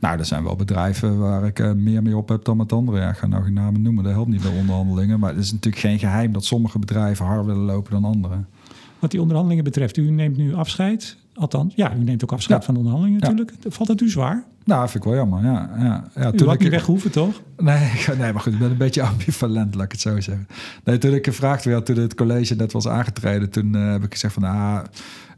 Nou, er zijn wel bedrijven waar ik uh, meer mee op heb dan met andere. Ja, ik ga nou geen namen noemen, dat helpt niet bij onderhandelingen. Maar het is natuurlijk geen geheim dat sommige bedrijven harder willen lopen dan anderen. Wat die onderhandelingen betreft, u neemt nu afscheid. Althans, ja, u neemt ook afscheid ja. van de onderhandelingen natuurlijk. Valt het u zwaar? Nou, vind ik wel jammer, ja. ja, ja toen u had ik, niet weg hoeven, toch? Nee, nee, maar goed, ik ben een beetje ambivalent, laat ik het zo zeggen. Nee, toen ik gevraagd werd, toen het college net was aangetreden... toen uh, heb ik gezegd van, ah,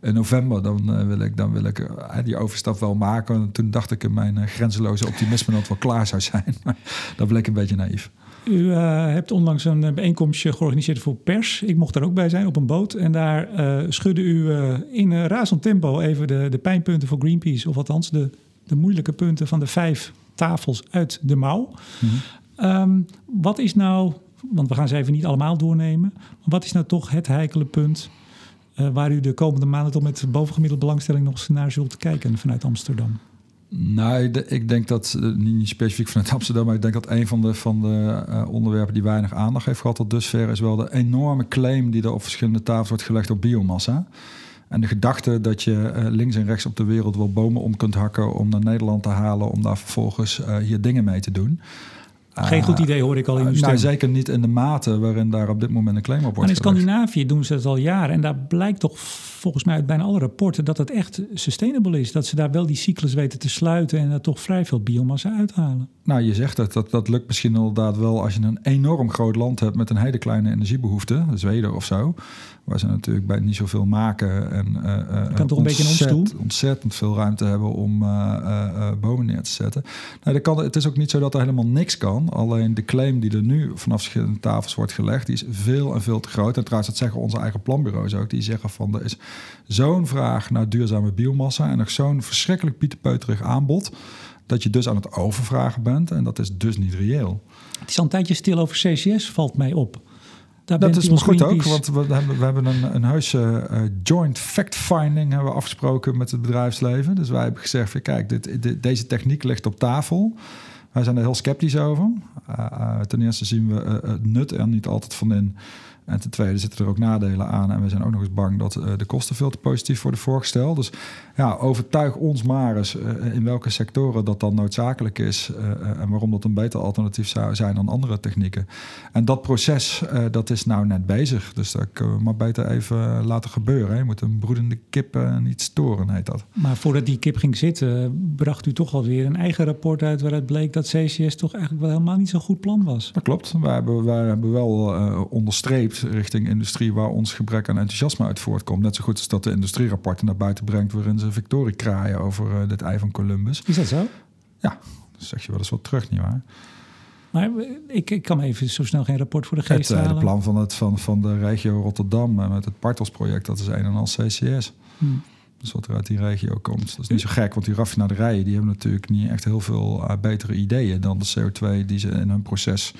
in november, dan uh, wil ik, dan wil ik uh, die overstap wel maken. En toen dacht ik in mijn grenzeloze optimisme dat het wel klaar zou zijn. Maar dat bleek een beetje naïef. U hebt onlangs een bijeenkomstje georganiseerd voor pers. Ik mocht daar ook bij zijn op een boot. En daar schudde u in razend tempo even de, de pijnpunten voor Greenpeace. Of althans de, de moeilijke punten van de vijf tafels uit de mouw. Mm -hmm. um, wat is nou, want we gaan ze even niet allemaal doornemen. Wat is nou toch het heikele punt waar u de komende maanden toch met bovengemiddelde belangstelling nog naar zult kijken vanuit Amsterdam? Nou, ik denk dat, niet specifiek vanuit Amsterdam, maar ik denk dat een van de, van de uh, onderwerpen die weinig aandacht heeft gehad tot dusver is wel de enorme claim die er op verschillende tafels wordt gelegd op biomassa. En de gedachte dat je uh, links en rechts op de wereld wel bomen om kunt hakken om naar Nederland te halen, om daar vervolgens uh, hier dingen mee te doen. Geen goed idee hoor ik al in uw nou, Zeker niet in de mate waarin daar op dit moment een claim op wordt Maar in Scandinavië doen ze dat al jaren. En daar blijkt toch volgens mij uit bijna alle rapporten dat het echt sustainable is. Dat ze daar wel die cyclus weten te sluiten en er toch vrij veel biomassa uithalen. Nou, je zegt het. Dat, dat lukt misschien inderdaad wel als je een enorm groot land hebt met een hele kleine energiebehoefte. Zweden of zo. Waar ze natuurlijk bij niet zoveel maken. En uh, kan toch een beetje in ontzettend veel ruimte hebben om uh, bomen neer te zetten. Nou, kan, het is ook niet zo dat er helemaal niks kan. Alleen de claim die er nu vanaf verschillende tafels wordt gelegd, die is veel en veel te groot. En trouwens, dat zeggen onze eigen planbureaus ook. Die zeggen van er is zo'n vraag naar duurzame biomassa en nog zo'n verschrikkelijk pieterpeuterig aanbod dat je dus aan het overvragen bent. En dat is dus niet reëel. Het is al een tijdje stil over CCS, valt mij op. Daar dat is goed ook, want we hebben, we hebben een, een uh, joint fact-finding hebben we afgesproken met het bedrijfsleven. Dus wij hebben gezegd, kijk, dit, deze techniek ligt op tafel. Wij zijn er heel sceptisch over. Uh, uh, ten eerste zien we het nut er niet altijd van in en ten tweede zitten er ook nadelen aan. En we zijn ook nog eens bang dat uh, de kosten veel te positief worden voorgesteld. Dus ja, overtuig ons maar eens uh, in welke sectoren dat dan noodzakelijk is. Uh, en waarom dat een beter alternatief zou zijn dan andere technieken. En dat proces, dat is nou net bezig. Dus dat kunnen we maar beter even laten gebeuren. Hè. Je moet een broedende kip niet storen, heet dat. Maar voordat die kip ging zitten, bracht u toch alweer een eigen rapport uit... waaruit bleek dat CCS toch eigenlijk wel helemaal niet zo'n goed plan was. Dat klopt. Wij hebben, wij hebben wel onderstreept richting industrie waar ons gebrek aan enthousiasme uit voortkomt. Net zo goed als dat de industrierapporten naar buiten brengt waarin ze victorie kraaien over uh, dit ei van Columbus. Is dat zo? Ja, dat zeg je wel eens wat terug, nietwaar? Maar ik, ik kan even zo snel geen rapport voor de geest het, halen. Het plan van, het, van, van de regio Rotterdam eh, met het Partels-project, dat is een en al CCS. Hmm. Dus wat er uit die regio komt. Dat is niet zo gek, want die raffinaderijen die hebben natuurlijk niet echt heel veel uh, betere ideeën dan de CO2 die ze in hun proces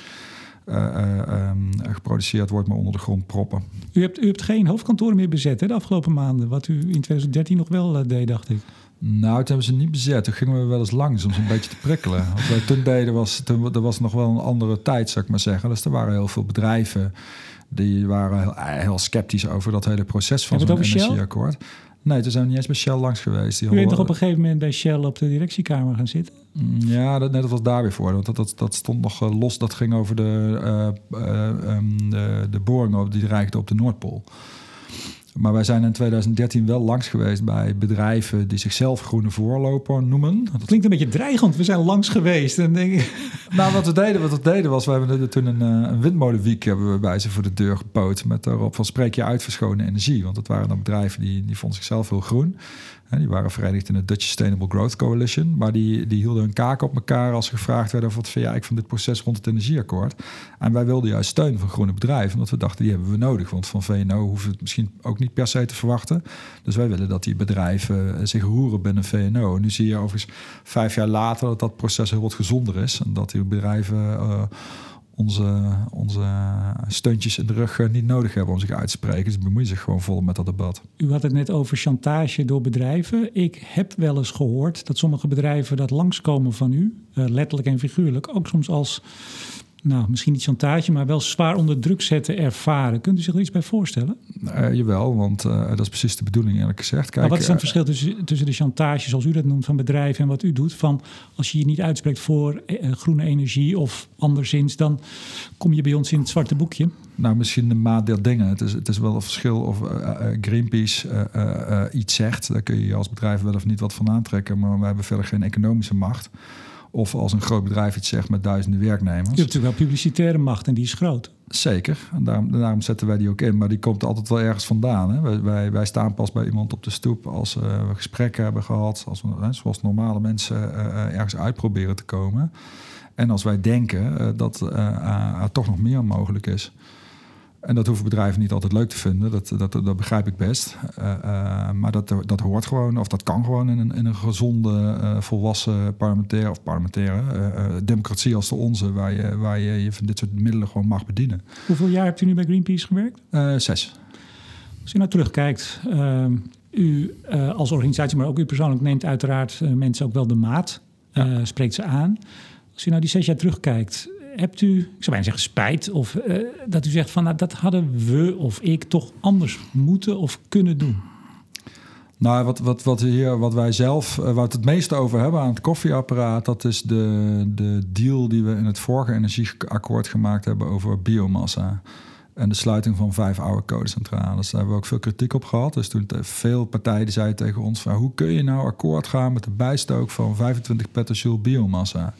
uh, geproduceerd wordt, maar onder de grond proppen. U hebt, u hebt geen hoofdkantoren meer bezet hè, de afgelopen maanden, wat u in 2013 nog wel uh, deed, dacht ik. Nou, toen hebben ze niet bezet. Toen gingen we wel eens langs om ze een beetje te prikkelen. Wat wij toen deden was, toen, er was nog wel een andere tijd, zou ik maar zeggen. Dus er waren heel veel bedrijven die waren heel, heel sceptisch over dat hele proces van zo'n energieakkoord. Nee, toen zijn we niet eens bij Shell langs geweest. Die U bent toch op een gegeven moment bij Shell op de directiekamer gaan zitten? Mm, ja, dat, net dat was daar weer voor. Want dat, dat, dat stond nog eh, los. Dat ging over de, uh, uh, um, de, de boringen die reikten op de Noordpool. Maar wij zijn in 2013 wel langs geweest bij bedrijven die zichzelf groene voorloper noemen. Dat klinkt een beetje dreigend. We zijn langs geweest. En denk. Nou, wat we deden, wat we deden was, we hebben toen een, eh, een windmolenweek hebben we bij ze voor de deur gepoot. Met daarop van spreek je uit voor schone energie. Want het waren dan bedrijven die, die vonden zichzelf heel groen. Die waren verenigd in de Dutch Sustainable Growth Coalition. Maar die, die hielden hun kaken op elkaar als ze gevraagd werden... wat vind jij van dit proces rond het energieakkoord? En wij wilden juist steun van groene bedrijven. Omdat we dachten, die hebben we nodig. Want van VNO hoeven we het misschien ook niet per se te verwachten. Dus wij willen dat die bedrijven eh, zich roeren binnen VNO. En nu zie je overigens vijf jaar later... dat dat proces heel wat gezonder is. En dat die bedrijven... Uh, onze, onze steuntjes in de rug eh, niet nodig hebben om zich uit te spreken. Dus bemoeien zich gewoon vol met dat debat. U had het net over chantage door bedrijven. Ik heb wel eens gehoord dat sommige bedrijven dat langskomen van u, uh, letterlijk en figuurlijk, ook soms als nou, misschien niet chantage, maar wel zwaar onder druk zetten ervaren. Kunt u zich er iets bij voorstellen? Uh, jawel, want uh, dat is precies de bedoeling eerlijk gezegd. Kijk, maar wat is dan het verschil tussen, tussen de chantage, zoals u dat noemt, van bedrijven en wat u doet? Van als je je niet uitspreekt voor uh, groene energie of anderszins, dan kom je bij ons in het zwarte boekje. Nou, misschien de maat der dingen. Het is, het is wel een verschil of Greenpeace iets zegt. Daar kun je als bedrijf wel of niet wat van aantrekken, maar wij hebben verder geen economische macht. Of als een groot bedrijf iets zegt met duizenden werknemers. Je hebt natuurlijk wel publicitaire macht en die is groot. Zeker, en daarom, daarom, zetten wij die ook in. Maar die komt altijd wel ergens vandaan. Hè? Wij, wij, staan pas bij iemand op de stoep als uh, we gesprekken hebben gehad. Als we, hè, zoals normale mensen uh, ergens uitproberen te komen. En als wij denken uh, dat er toch nog meer mogelijk is. En dat hoeven bedrijven niet altijd leuk te vinden, dat, dat, dat begrijp ik best. Uh, uh, maar dat, dat hoort gewoon, of dat kan gewoon in een, in een gezonde, uh, volwassen parlementaire of parlementaire democratie als de onze, waar je, waar je je van dit soort middelen gewoon mag bedienen. Hoeveel jaar hebt u nu bij Greenpeace gewerkt? zes. Als u nou terugkijkt, u als organisatie, maar ook u persoonlijk neemt uiteraard mensen ook wel de maat, ja. spreekt ze aan. Als u nou die zes jaar terugkijkt, hebt u, ik zou bijna zeggen, spijt? Of uh, dat u zegt van nou, dat hadden we of ik toch anders moeten of kunnen doen? Nou, wat, wat, wat, hier, wat wij zelf, uh, wat het meeste over hebben aan het koffieapparaat, dat is de, de deal die we in het vorige energieakkoord gemaakt hebben over biomassa. En de sluiting van vijf oude kolencentrales. Daar hebben we ook veel kritiek op gehad. Dus toen veel partijen zeiden tegen ons: van, hoe kun je nou akkoord gaan met de bijstook van 25 petajoule biomassa?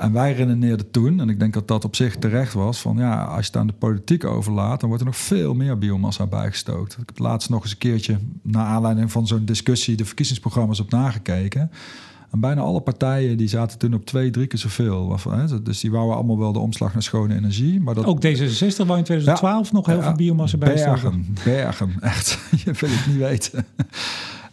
En wij redeneerden toen, en ik denk dat dat op zich terecht was, van ja, als je het aan de politiek overlaat, dan wordt er nog veel meer biomassa bijgestookt. Ik heb laatst nog eens een keertje, naar aanleiding van zo'n discussie, de verkiezingsprogramma's op nagekeken. En bijna alle partijen die zaten toen op twee, drie keer zoveel. Dus die wouden allemaal wel de omslag naar schone energie. Maar dat... Ook D66 wou in 2012 nog heel veel biomassa bijstoken. Bergen, bergen, echt. Je wil het niet weten.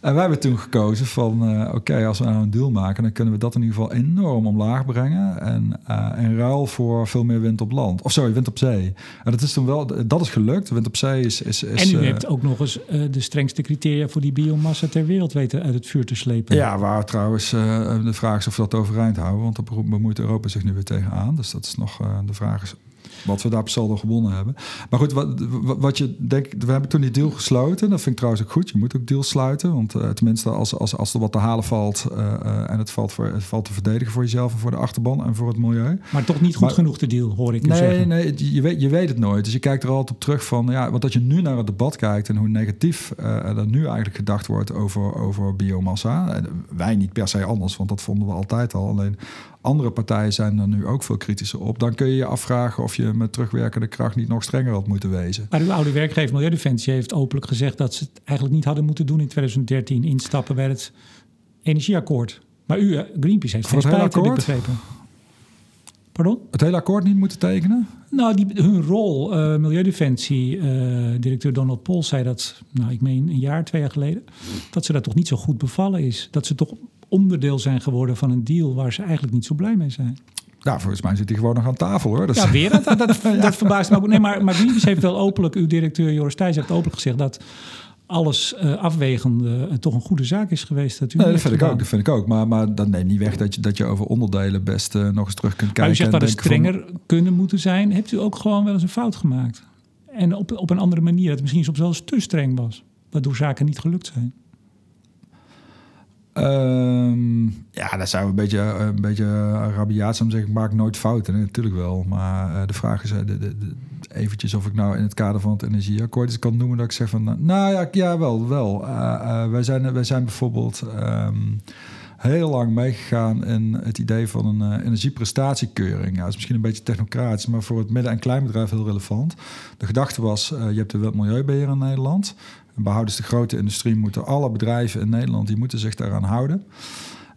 En wij hebben toen gekozen van, uh, oké, als we nou een deal maken, dan kunnen we dat in ieder geval enorm omlaag brengen. En uh, in ruil voor veel meer wind op land. Of sorry, wind op zee. En dat is toen wel, dat is gelukt. Wind op zee is... is, is en u hebt ook nog eens de strengste criteria voor die biomassa ter wereld weten uit het vuur te slepen. Ja, waar trouwens de vraag is of we dat overeind houden. Want daar bemoeit Europa zich nu weer tegenaan. Dus dat is nog de vraag is wat we daar per saldo gewonnen hebben. Maar goed, wat, wat je denkt, we hebben toen die deal gesloten. Dat vind ik trouwens ook goed. Je moet ook deals sluiten. Want uh, tenminste, als, als, als er wat te halen valt uh, uh, en het valt, voor, het valt te verdedigen voor jezelf en voor de achterban en voor het milieu. Maar toch niet goed maar, genoeg de deal, hoor ik nee, zeggen. Nee, je weet, je weet het nooit. Dus je kijkt er altijd op terug van, ja, want dat je nu naar het debat kijkt en hoe negatief er nu eigenlijk gedacht wordt over, over biomassa. wij niet per se anders, want dat vonden we altijd al. Alleen andere partijen zijn er nu ook veel kritischer op. Dan kun je je afvragen of je met terugwerkende kracht niet nog strenger had moeten wezen. Maar uw oude werkgever Milieudefensie heeft openlijk gezegd dat ze het eigenlijk niet hadden moeten doen in 2013 instappen bij het energieakkoord. Maar u, eh, Greenpeace, heeft geen spijt, heb ik begrepen. Pardon? Het hele akkoord niet moeten tekenen? Nou, die, hun rol, uh, Milieudefensie, uh, directeur Donald Pol zei dat, nou, ik meen een jaar, twee jaar geleden, dat ze dat toch niet zo goed bevallen is. Dat ze toch onderdeel zijn geworden van een deal waar ze eigenlijk niet zo blij mee zijn. Nou, volgens mij zit hij gewoon nog aan tafel hoor. Dat ja, weer. Dat, dat, dat, verbaast me ook. Nee, maar, maar Greenpeace heeft wel openlijk, uw directeur Joris Thijs heeft openlijk gezegd dat alles uh, afwegende uh, toch een goede zaak is geweest. Dat, u nee, dat vind ik ook. Dat vind ik ook. Maar, maar dat neemt niet weg dat je, dat je over onderdelen best uh, nog eens terug kunt kijken. Maar u zegt dat het strenger van... kunnen moeten zijn. Hebt u ook gewoon wel eens een fout gemaakt? En op, op een andere manier, dat het misschien soms wel eens te streng was. Waardoor zaken niet gelukt zijn. Um, ja, dat zou een beetje, een beetje rabiaat zijn zeggen. Ik maak nooit fouten, natuurlijk wel. Maar uh, de vraag is uh, de, de, de, eventjes of ik nou in het kader van het energieakkoord kan noemen dat ik zeg van... Nou ja, ja wel, wel. Uh, wij, zijn, wij zijn bijvoorbeeld um, heel lang meegegaan in het idee van een energieprestatiekeuring. Ja, dat is misschien een beetje technocratisch, maar voor het midden- en kleinbedrijf heel relevant. De gedachte was, je hebt de milieubeheer in Nederland... Behoudens de grote industrie moeten alle bedrijven in Nederland die moeten zich daaraan houden.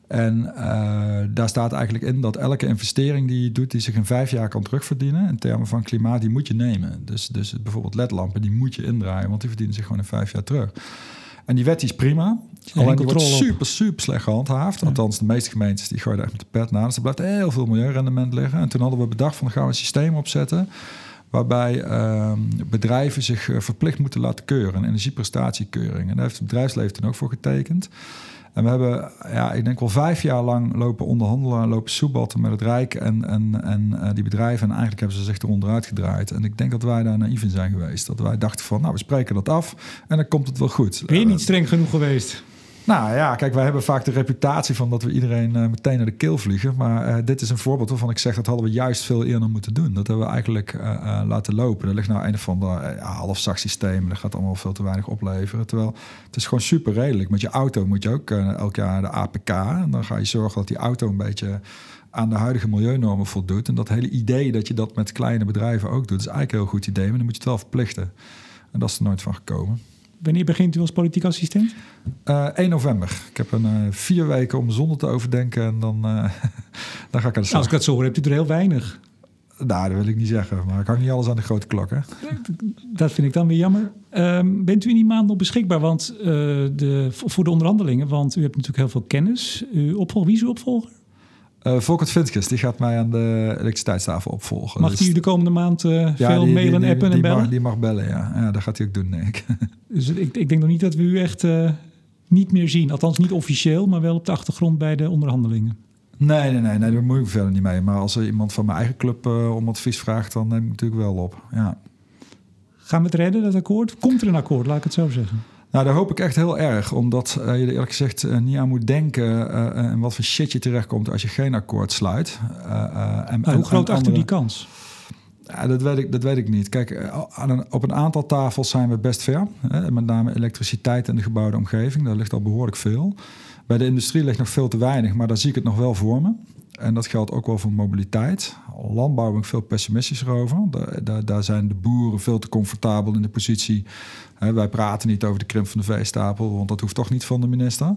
En uh, daar staat eigenlijk in dat elke investering die je doet, die zich in vijf jaar kan terugverdienen, in termen van klimaat, die moet je nemen. Dus, dus bijvoorbeeld ledlampen, die moet je indraaien, want die verdienen zich gewoon in vijf jaar terug. En die wet is prima. Ja, Alleen die wordt super, super slecht gehandhaafd. Ja. Althans, de meeste gemeentes die gooien echt met de pet na. Dus er blijft heel veel milieurendement liggen. En toen hadden we bedacht van, gaan we een systeem opzetten waarbij uh, bedrijven zich uh, verplicht moeten laten keuren, een energieprestatiekeuring. En daar heeft het bedrijfsleven toen ook voor getekend. En we hebben, ja, ik denk wel vijf jaar lang lopen onderhandelen, lopen soebatten met het Rijk en, en, en uh, die bedrijven. En eigenlijk hebben ze zich eronder uitgedraaid. En ik denk dat wij daar naïef in zijn geweest. Dat wij dachten van, nou, we spreken dat af en dan komt het wel goed. Ben je niet streng genoeg geweest? Nou ja, kijk, wij hebben vaak de reputatie van dat we iedereen uh, meteen naar de keel vliegen. Maar uh, dit is een voorbeeld waarvan ik zeg dat hadden we juist veel eerder moeten doen. Dat hebben we eigenlijk uh, laten lopen. Er ligt nou een van de half zacht systeem. Dat gaat allemaal veel te weinig opleveren. Terwijl het is gewoon super redelijk. Met je auto moet je ook elk jaar de APK. En dan ga je zorgen dat die auto een beetje aan de huidige milieunormen voldoet. En dat hele idee dat je dat met kleine bedrijven ook doet, is eigenlijk een heel goed idee. Maar dan moet je het wel verplichten. En dat is er nooit van gekomen. Wanneer begint u als politiek assistent? Uh, eh, 1 november. Ik heb een uh, vier weken om zonder te overdenken en dan, uh, dan ga ik aan de slag. Nou, als ik dat zo hoor, hebt u er heel weinig. Nou, dat wil ik niet zeggen, maar ik hang niet alles aan de grote klok. Hè? Dat vind ik dan weer jammer. Um, bent u in die maand nog beschikbaar want, de, voor de onderhandelingen? Want u hebt natuurlijk heel veel kennis. U wie is uw opvolger? Uh, Volkert Vintkes, die gaat mij aan de elektriciteitstafel opvolgen. Mag dus... die de komende maand uh, ja, veel die, mailen, die, die, appen en bellen? Mag, die mag bellen, ja. ja. Dat gaat hij ook doen, denk ik. Dus ik, ik denk nog niet dat we u echt uh, niet meer zien. Althans niet officieel, maar wel op de achtergrond bij de onderhandelingen. Nee, nee, nee, nee daar moet ik verder niet mee. Maar als er iemand van mijn eigen club om advies vraagt, dan neem ik natuurlijk wel op. Ja. Gaan we het redden, dat akkoord? Komt er een akkoord, laat ik het zo zeggen? Nou, daar hoop ik echt heel erg. Omdat uh, je er eerlijk gezegd uh, niet aan moet denken... Uh, en wat voor shit je terechtkomt als je geen akkoord sluit. en, hoe groot achter die kans? Ja, dat, weet ik, dat weet ik niet. Kijk, een, op een aantal tafels zijn we best ver. Hè? Met name elektriciteit en de gebouwde omgeving. Daar ligt al behoorlijk veel. Bij de industrie ligt nog veel te weinig, maar daar zie ik het nog wel voor me. En dat geldt ook wel voor mobiliteit. Landbouw ben ik veel pessimistischer over. Daar, daar, zijn de boeren veel te comfortabel in de positie. wij praten niet over de krimp van de veestapel, want dat hoeft toch niet van de minister.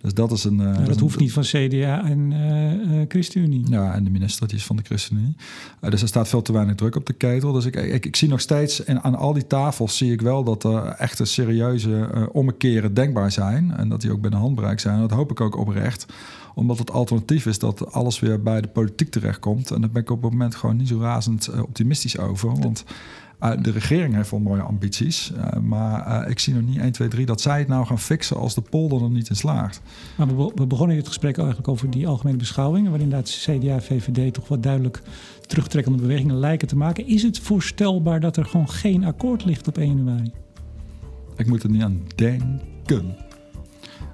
Dus dat is een. Uh, dat, hoeft niet van CDA en uh, ChristenUnie. Ja, en de minister die is van de ChristenUnie. dus er staat veel te weinig druk op de ketel. Dus ik, ik, ik zie nog steeds en aan al die tafels zie ik wel dat er echte serieuze ommekeren denkbaar zijn en dat die ook binnen handbereik zijn. Dat hoop ik ook oprecht omdat het alternatief is dat alles weer bij de politiek terechtkomt. En daar ben ik op het moment gewoon niet zo razend optimistisch over. Want uh, de regering heeft wel mooie ambities. Uh, maar ik zie nog niet 1, 2, 3 dat zij het nou gaan fixen als de polder er niet in slaagt. Maar we, we begonnen het gesprek eigenlijk over die algemene beschouwingen. Waarin inderdaad CDA en VVD toch wat duidelijk terugtrekkende bewegingen lijken te maken. Is het voorstelbaar dat er gewoon geen akkoord ligt op 1 januari? Ik moet er niet aan denken.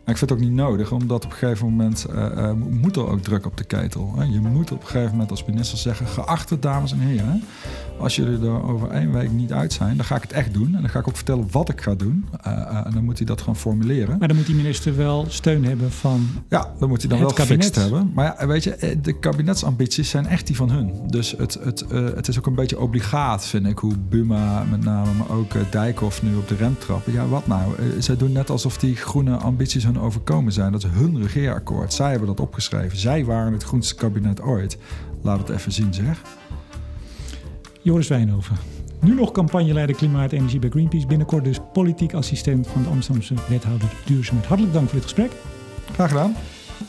Maar ik vind het ook niet nodig, omdat op een gegeven moment uh, moet er ook druk op de ketel. Hè? Je moet op een gegeven moment als minister zeggen: geachte dames en heren, als jullie er over één week niet uit zijn, dan ga ik het echt doen. En dan ga ik ook vertellen wat ik ga doen. Uh, en dan moet hij dat gewoon formuleren. Maar dan moet die minister wel steun hebben van. Ja, dan moet hij dan wel gefixt hebben. Maar ja, weet je, de kabinetsambities zijn echt die van hun. Dus het, het, het is ook een beetje obligaat, vind ik, hoe Buma met name, maar ook Dijkhoff nu op de rem trappen. Ja, wat nou? zij doen net alsof die groene ambities hun overkomen zijn. Dat is hun regeerakkoord. Zij hebben dat opgeschreven. Zij waren het groenste kabinet ooit. Laat het even zien, zeg. Joris Wijnhoven. Nu nog campagneleider Klimaat en Energie bij Greenpeace. Binnenkort dus politiek assistent van de Amsterdamse wethouder Duurzaamheid. Hartelijk dank voor dit gesprek. Graag gedaan.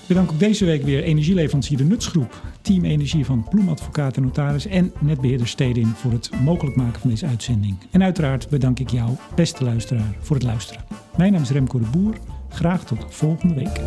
Bedank ook deze week weer energieleverancier De Nutsgroep, Team Energie van Ploemadvocaat en Notaris en netbeheerder Stedin voor het mogelijk maken van deze uitzending. En uiteraard bedank ik jou, beste luisteraar, voor het luisteren. Mijn naam is Remco de Boer. Graag tot volgende week.